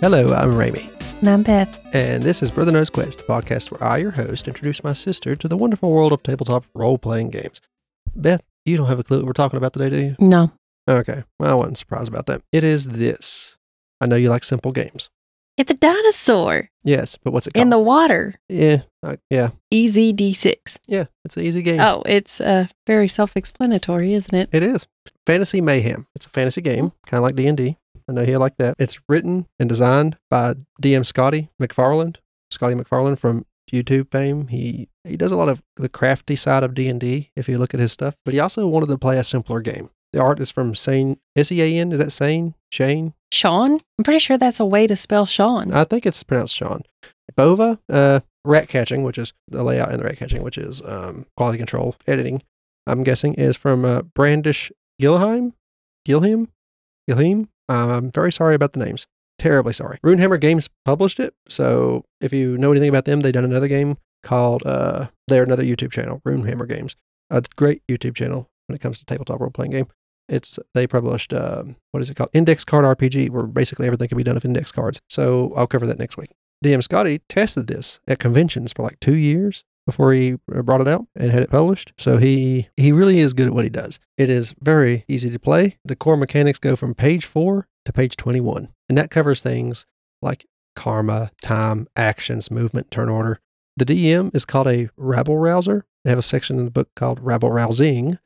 Hello, I'm Ramie, And I'm Beth. and this is Brother Knows Quest, the podcast where I, your host, introduce my sister to the wonderful world of tabletop role playing games. Beth, you don't have a clue what we're talking about today, do you? No, Okay, well, I wasn't surprised about that. It is this. I know you like simple games. it's a dinosaur Yes, but what's it called? in the water. yeah, uh, yeah, EZD6. yeah. It's an easy game. Oh, it's uh, very self explanatory, isn't it? It is fantasy mayhem. It's a fantasy game, kind of like D and D. I know you like that. It's written and designed by DM Scotty McFarland. Scotty McFarland from YouTube fame. He he does a lot of the crafty side of D and D. If you look at his stuff, but he also wanted to play a simpler game. The art is from Sane S E A N. Is that Sane Shane? Sean? I'm pretty sure that's a way to spell Sean. I think it's pronounced Sean. Bova, uh, rat catching, which is the layout in the rat catching, which is um, quality control editing. I'm guessing is from uh, Brandish Gilheim, Gilham, Gilheim. I'm very sorry about the names. Terribly sorry. Runehammer Games published it, so if you know anything about them, they've done another game called. Uh, they're another YouTube channel, Runehammer Games, a great YouTube channel when it comes to tabletop role playing game. It's they published um, what is it called? Index Card RPG, where basically everything can be done with index cards. So I'll cover that next week. DM Scotty tested this at conventions for like two years before he uh, brought it out and had it published. So he he really is good at what he does. It is very easy to play. The core mechanics go from page four to page twenty one, and that covers things like karma, time, actions, movement, turn order. The DM is called a rabble rouser. They have a section in the book called rabble rousing.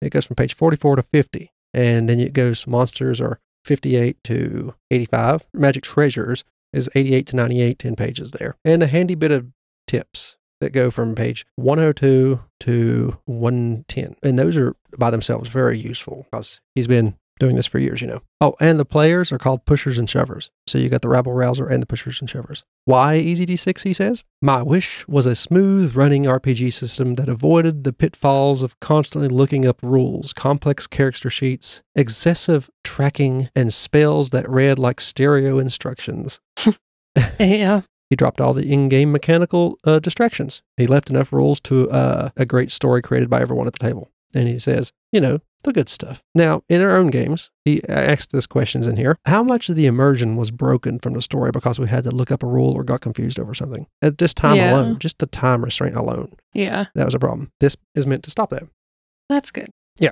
It goes from page 44 to 50. And then it goes monsters are 58 to 85. Magic treasures is 88 to 98, 10 pages there. And a handy bit of tips that go from page 102 to 110. And those are by themselves very useful because he's been doing this for years, you know. Oh, and the players are called pushers and shovers. So you got the rabble rouser and the pushers and shovers. Why EZD6, he says? My wish was a smooth running RPG system that avoided the pitfalls of constantly looking up rules, complex character sheets, excessive tracking, and spells that read like stereo instructions. yeah. He dropped all the in-game mechanical uh, distractions. He left enough rules to uh, a great story created by everyone at the table. And he says, you know, the good stuff. Now, in our own games, he asked this questions in here. How much of the immersion was broken from the story because we had to look up a rule or got confused over something? At this time Yeah. alone, just the time restraint alone, Yeah. that was a problem. This is meant to stop that. That's good. Yeah.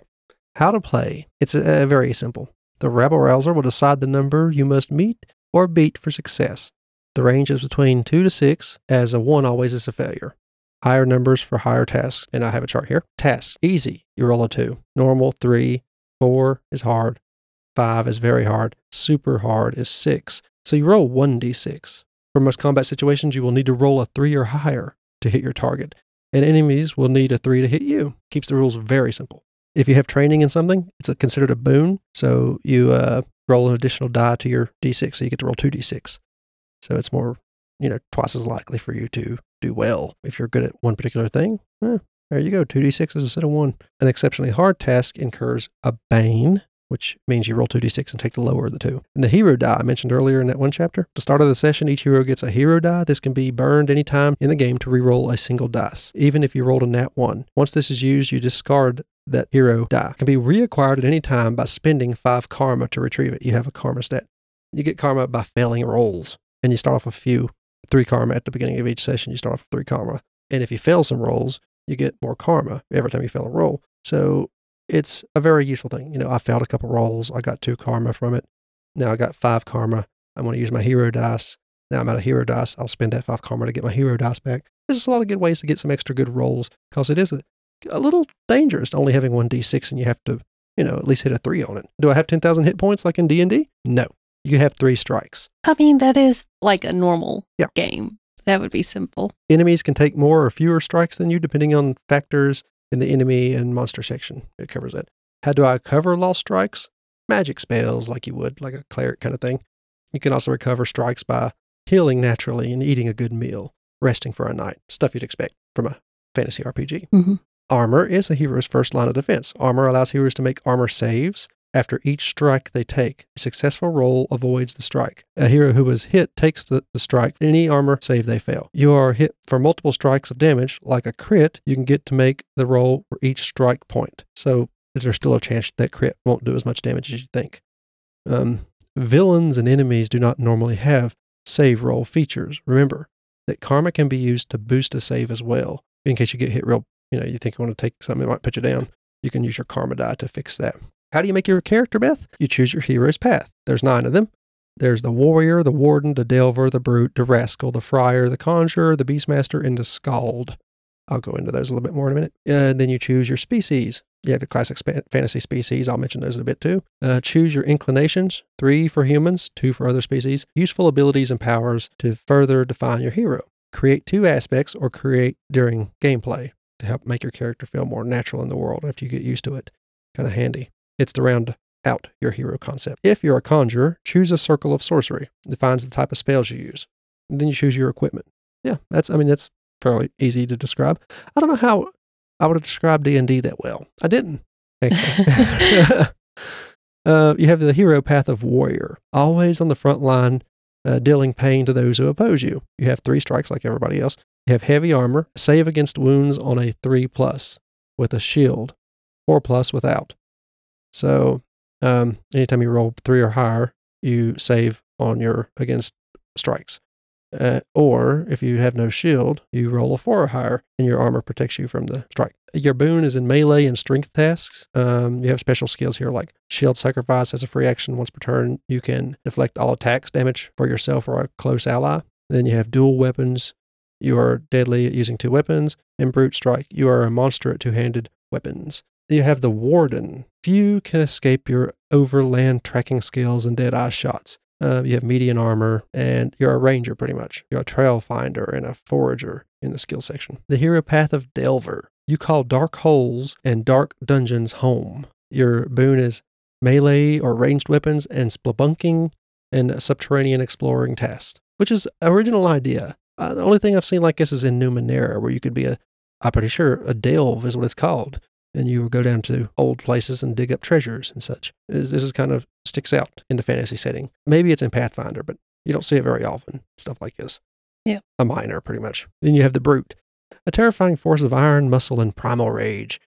How to play? It's uh, very simple. The rabble rouser will decide the number you must meet or beat for success. The range is between 2 to 6, as a 1 always is a failure. Higher numbers for higher tasks, and I have a chart here. Tasks, easy, you roll a 2. Normal, 3. 4 is hard. 5 is very hard. Super hard is 6. So you roll 1d6. For most combat situations, you will need to roll a 3 or higher to hit your target, and enemies will need a 3 to hit you. Keeps the rules very simple. If you have training in something, it's a, considered a boon. So you uh, roll an additional die to your d6, so you get to roll two d6. So it's more, you know, twice as likely for you to do well if you're good at one particular thing. eh, there you go, two d6s instead of one. An exceptionally hard task incurs a bane, which means you roll two d6 and take the lower of the two. And the hero die I mentioned earlier in that one chapter. At the start of the session, each hero gets a hero die. This can be burned anytime in the game to re-roll a single dice, even if you rolled a nat one. Once this is used, you discard that hero die. It can be reacquired at any time by spending five karma to retrieve it. You have a karma stat. You get karma by failing rolls, and you start off with a few, three karma at the beginning of each session. You start off with three karma. And if you fail some rolls, you get more karma every time you fail a roll. So it's a very useful thing. You know, I failed a couple rolls. I got two karma from it. Now I got five karma. I'm going to use my hero dice. Now I'm out of hero dice. I'll spend that five karma to get my hero dice back. There's just a lot of good ways to get some extra good rolls because it is a, a little dangerous only having one d6 and you have to, you know, at least hit a three on it. Do I have 10,000 hit points like in D&D? No. You have three strikes. I mean, that is like a normal Yeah. game. That would be simple. Enemies can take more or fewer strikes than you depending on factors in the enemy and monster section. It covers that. How do I cover lost strikes? Magic spells like you would, like a cleric kind of thing. You can also recover strikes by healing naturally and eating a good meal, resting for a night, stuff you'd expect from a fantasy RPG. Mhm. Armor is a hero's first line of defense. Armor allows heroes to make armor saves after each strike they take. A successful roll avoids the strike. A hero who was hit takes the, the strike, any armor save they fail. You are hit for multiple strikes of damage, like a crit, you can get to make the roll for each strike point. So there's still a chance that crit won't do as much damage as you think. Um, Villains and enemies do not normally have save roll features. Remember that karma can be used to boost a save as well. In case you get hit real, you know, you think you want to take something that might put you down, you can use your karma die to fix that. How do you make your character, Beth? You choose your hero's path. There's nine of them. There's the warrior, the warden, the delver, the brute, the rascal, the friar, the conjurer, the beastmaster, and the skald. I'll go into those a little bit more in a minute. Uh, then you choose your species. You have the classic fantasy species. I'll mention those in a bit too. Uh, choose your inclinations three for humans, two for other species. Useful abilities and powers to further define your hero. Create two aspects or create during gameplay to help make your character feel more natural in the world after you get used to it. Kind of handy. It's the round out your hero concept. If you're a conjurer, choose a circle of sorcery. It defines the type of spells you use. And then you choose your equipment. Yeah, that's I mean that's fairly easy to describe. I don't know how I would have described D and D that well. I didn't. uh, you have the hero path of warrior, always on the front line, uh, dealing pain to those who oppose you. You have three strikes like everybody else. You have heavy armor, save against wounds on a three plus with a shield, four plus without. So um, anytime you roll three or higher, you save on your against strikes. Uh, or if you have no shield, you roll a four or higher, and your armor protects you from the strike. Your boon is in melee and strength tasks. Um, you have special skills here like shield sacrifice as a free action once per turn. You can deflect all attacks damage for yourself or a close ally. Then you have dual weapons. You are deadly at using two weapons. And brute strike. You are a monster at two handed weapons. You have the warden. Few can escape your overland tracking skills and dead eye shots. Uh, you have median armor, and you're a ranger pretty much. You're a trail finder and a forager in the skill section. The hero path of Delver. You call dark holes and dark dungeons home. Your boon is melee or ranged weapons and splunking and subterranean exploring tasks, which is original idea. Uh, the only thing I've seen like this is in Numenera, where you could be a, I'm pretty sure a delve is what it's called and you will go down to old places and dig up treasures and such. This, this is kind of sticks out in the fantasy setting. Maybe it's in Pathfinder, but you don't see it very often. Stuff like this. Yeah. A miner, pretty much. Then you have the brute, a terrifying force of iron, muscle, and primal rage.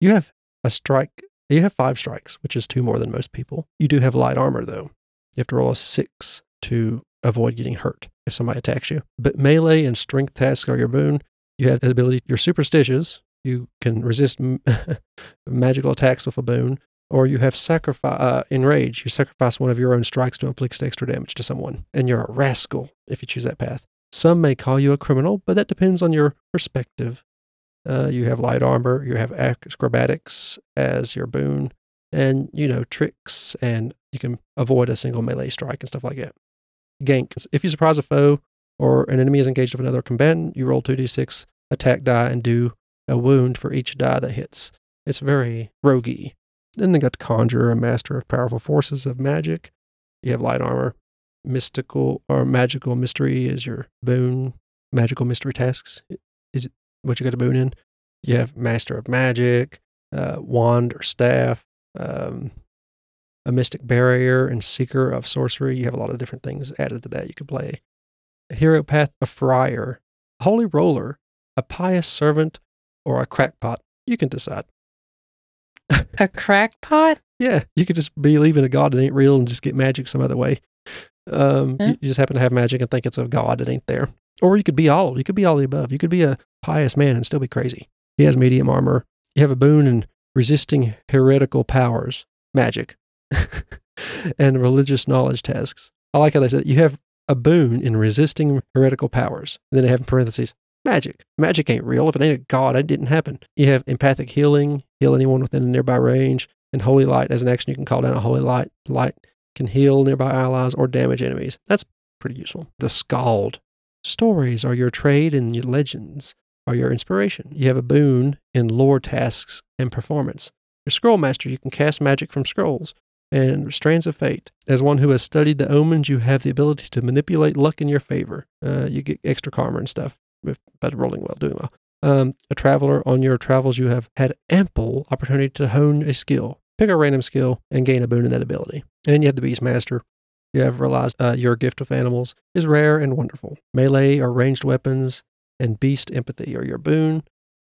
You have a strike. You have five strikes, which is two more than most people. You do have light armor, though. You have to roll a six to avoid getting hurt if somebody attacks you. But melee and strength tasks are your boon. You have the ability, you're superstitious, you can resist magical attacks with a boon, or you have sacrifice uh, enrage. You sacrifice one of your own strikes to inflict extra damage to someone, and you're a rascal if you choose that path. Some may call you a criminal, but that depends on your perspective. Uh, you have light armor, you have acrobatics as your boon, and you know tricks, and you can avoid a single melee strike and stuff like that. Gank. If you surprise a foe or an enemy is engaged with another combatant, you roll 2d6 attack die and do a wound for each die that hits. It's very roguey. Then they got Conjurer, a master of powerful forces of magic. You have light armor. Mystical or magical mystery is your boon. Magical mystery tasks is what you got a boon in. You have master of magic, uh, wand or staff, um, a mystic barrier, and seeker of sorcery. You have a lot of different things added to that you could play. A hero path, a friar, a holy roller, a pious servant, or a crackpot. You can decide. A crackpot? Yeah, you could just believe in a god that ain't real and just get magic some other way. Um, Huh? you, you just happen to have magic and think it's a god that ain't there. Or you could be all. You could be all the above. You could be a pious man and still be crazy. He has medium armor. You have a boon in resisting heretical powers, magic, and religious knowledge tasks. I like how they said you have a boon in resisting heretical powers. And then they have in parentheses magic. Magic ain't real. If it ain't a god, it didn't happen. You have empathic healing, heal anyone within a nearby range, and holy light as an action. You can call down a holy light. Light can heal nearby allies or damage enemies. That's pretty useful. The skald. Stories are your trade, and your legends are your inspiration. You have a boon in lore tasks and performance. Your scroll master, you can cast magic from scrolls and strands of fate. As one who has studied the omens, you have the ability to manipulate luck in your favor. Uh, you get extra karma and stuff by rolling well, doing well. Um, a traveler on your travels, you have had ample opportunity to hone a skill. Pick a random skill and gain a boon in that ability. And then you have the Beast Master. You have realized uh, your gift of animals is rare and wonderful. Melee or ranged weapons and beast empathy are your boon.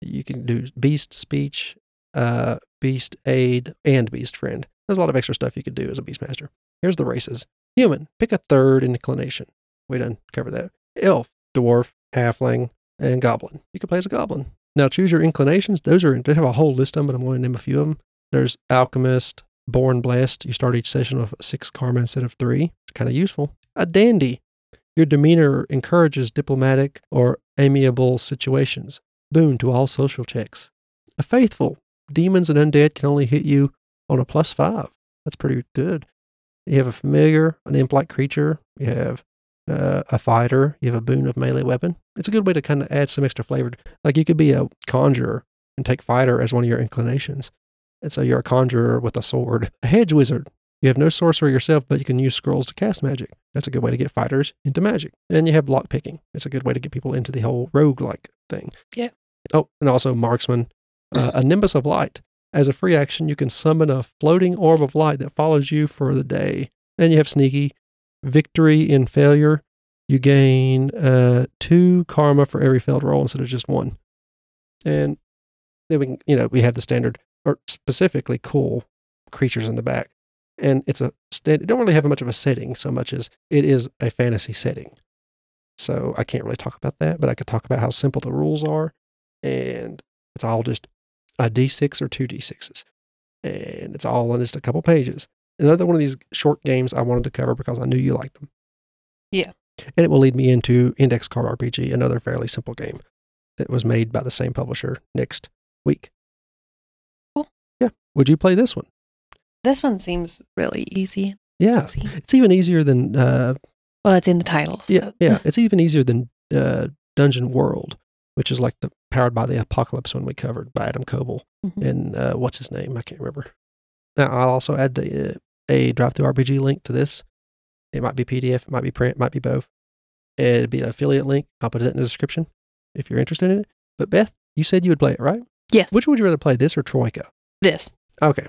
You can do beast speech, uh, beast aid, and beast friend. There's a lot of extra stuff you could do as a Beastmaster. Here's the races. Human, pick a third inclination. We done cover that. Elf, dwarf, halfling, and goblin. You can play as a goblin. Now choose your inclinations. Those are they have a whole list of them, but I'm going to name a few of them. There's alchemist, born blessed. You start each session with six karma instead of three. It's kind of useful. A dandy. Your demeanor encourages diplomatic or amiable situations. Boon to all social checks. A faithful. Demons and undead can only hit you on a plus five. That's pretty good. You have a familiar, an imp-like creature. You have uh, a fighter. You have a boon of melee weapon. It's a good way to kind of add some extra flavor. Like you could be a conjurer and take fighter as one of your inclinations. And so you're a conjurer with a sword. A hedge wizard. You have no sorcery yourself, but you can use scrolls to cast magic. That's a good way to get fighters into magic. And you have block picking. It's a good way to get people into the whole rogue-like thing. Yeah. Oh, and also marksman. Uh, a nimbus of light. As a free action, you can summon a floating orb of light that follows you for the day. And you have sneaky. Victory in failure. You gain uh, two karma for every failed roll instead of just one. And then we can, you know, we have the standard or specifically cool creatures in the back. And it's a, stand- it don't really have much of a setting so much as it is a fantasy setting. So I can't really talk about that, but I could talk about how simple the rules are. And it's all just a D6 or two D6s. And it's all on just a couple pages. Another one of these short games I wanted to cover because I knew you liked them. Yeah. And it will lead me into Index Card RPG, another fairly simple game that was made by the same publisher next week. Cool. Yeah. Would you play this one? This one seems really easy. Yeah. Easy. It's even easier than uh, Well, it's in the title. So. yeah, yeah. It's even easier than uh, Dungeon World, which is like the powered by the apocalypse one we covered by Adam Koebel Mhm. and uh, what's his name? I can't remember. Now I'll also add a, a drive through RPG link to this. It might be PDF, it might be print, it might be both. It'd be an affiliate link. I'll put it in the description if you're interested in it. But Beth, you said you would play it, right? Yes. Which would you rather play, this or Troika? This. Okay.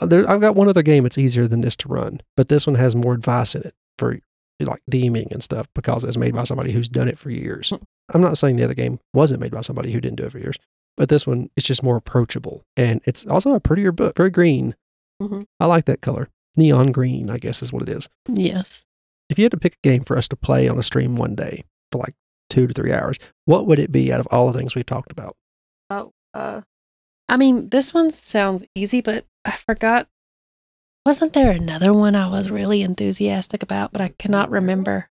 Uh, There, I've got one other game that's easier than this to run, but this one has more advice in it for like DMing and stuff because it's made by somebody who's done it for years. Hmm. I'm not saying the other game wasn't made by somebody who didn't do it for years, but this one is just more approachable and it's also a prettier book, very green. Mhm. I like that color. Neon green, I guess is what it is. Yes. If you had to pick a game for us to play on a stream one day for like two to three hours, what would it be out of all the things we've talked about? Oh, uh, I mean, this one sounds easy, but I forgot. Wasn't there another one I was really enthusiastic about, but I cannot remember?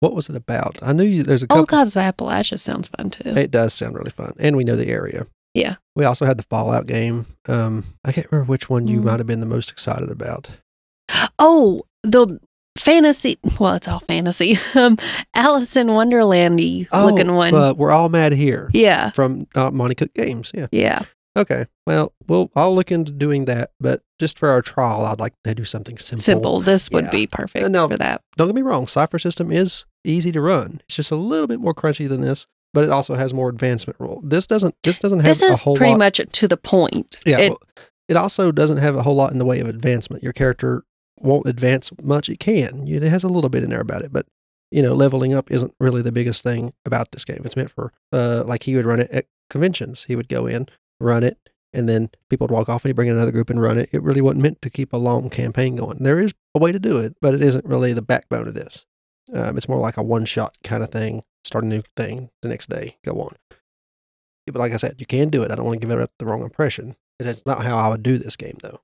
What was it about? I knew you, there's a Old couple. Gods of Appalachia sounds fun too. It does sound really fun, and we know the area. Yeah. We also had the Fallout game. Um, I can't remember which one you Mm. might have been the most excited about. Oh, the fantasy. Well, it's all fantasy. Um, Alice in Wonderlandy looking one. Uh, we're all mad here yeah. from uh, Monte Cook Games. Yeah. Yeah. Okay. Well, we'll I'll look into doing that, but just for our trial, I'd like to do something simple. Simple. This would Yeah. be perfect now- for that. Don't get me wrong. Cipher System is easy to run. It's just a little bit more crunchy than this, but it also has more advancement rule. This doesn't. This doesn't have a whole lot. This is pretty lot. much to the point. Yeah. It- well, it also doesn't have a whole lot in the way of advancement. Your character won't advance much. It can. It has a little bit in there about it, but you know, leveling up isn't really the biggest thing about this game. It's meant for uh like he would run it at conventions. He would go in, run it, and then people would walk off and he'd bring in another group and run it. It really wasn't meant to keep a long campaign going. There is a way to do it, but it isn't really the backbone of this. Um, it's more like a one shot kind of thing. Start a new thing the next day, go on. But like I said, you can do it. I don't want to give it the wrong impression. That's not how I would do this game, though.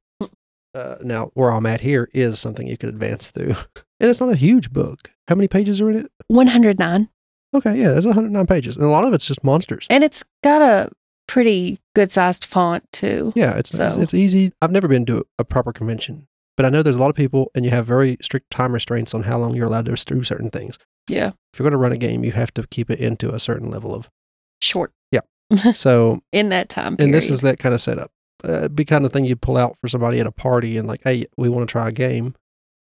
Uh, now, where I'm at here is something you could advance through. and it's not a huge book. How many pages are in it? 109. Okay, yeah, there's 109 pages. And a lot of it's just monsters. And it's got a pretty good sized font too. Yeah, it's, it's, it's easy. I've never been to a proper convention, but I know there's a lot of people, and you have very strict time restraints on how long you're allowed to do certain things. Yeah. If you're going to run a game, you have to keep it into a certain level of. Short Yeah. So, in that time period. and this is that kind of setup. Uh, be kind of thing you pull out for somebody at a party and like, hey, we want to try a game.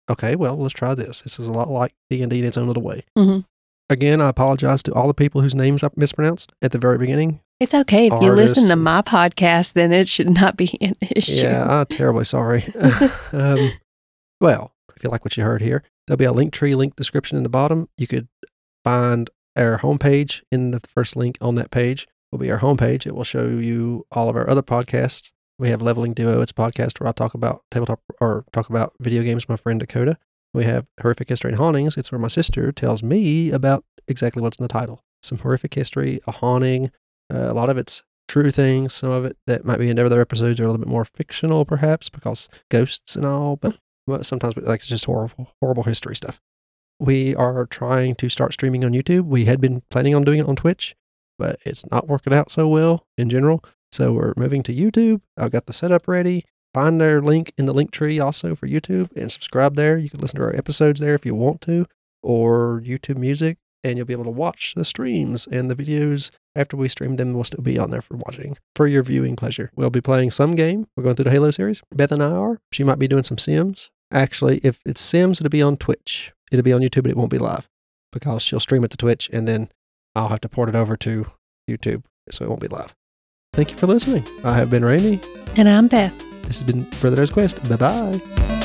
Okay, well, let's try this. This is a lot like D and D in its own little way. Mhm. Again, I apologize to all the people whose names I mispronounced at the very beginning. It's okay. If you listen to my podcast, then it should not be an issue. Yeah, I'm terribly sorry. um, well, if you like what you heard here, there'll be a link tree link description in the bottom. You could find our homepage in the first link on that page will be our homepage. It will show you all of our other podcasts We have Leveling Duo. It's a podcast where I talk about tabletop or talk about video games with my friend Dakota. We have Horrific History and Hauntings. It's where my sister tells me about exactly what's in the title. Some horrific history, a haunting. Uh, a lot of it's true things. Some of it that might be in other episodes are a little bit more fictional, perhaps, because ghosts and all. But, but sometimes like it's just horrible, horrible history stuff. We are trying to start streaming on YouTube. We had been planning on doing it on Twitch, but it's not working out so well in general. So we're moving to YouTube. I've got the setup ready. Find their link in the link tree also for YouTube and subscribe there. You can listen to our episodes there if you want to, or YouTube Music, and you'll be able to watch the streams and the videos after we stream them will still be on there for watching for your viewing pleasure. We'll be playing some game. We're going through the Halo series. Beth and I are. She might be doing some Sims. Actually, if it's Sims, it'll be on Twitch. It'll be on YouTube, but it won't be live because she'll stream it to Twitch and then I'll have to port it over to YouTube so it won't be live. Thank you for listening. I have been Randy. And I'm Beth. This has been Brother Does Quest. Bye bye.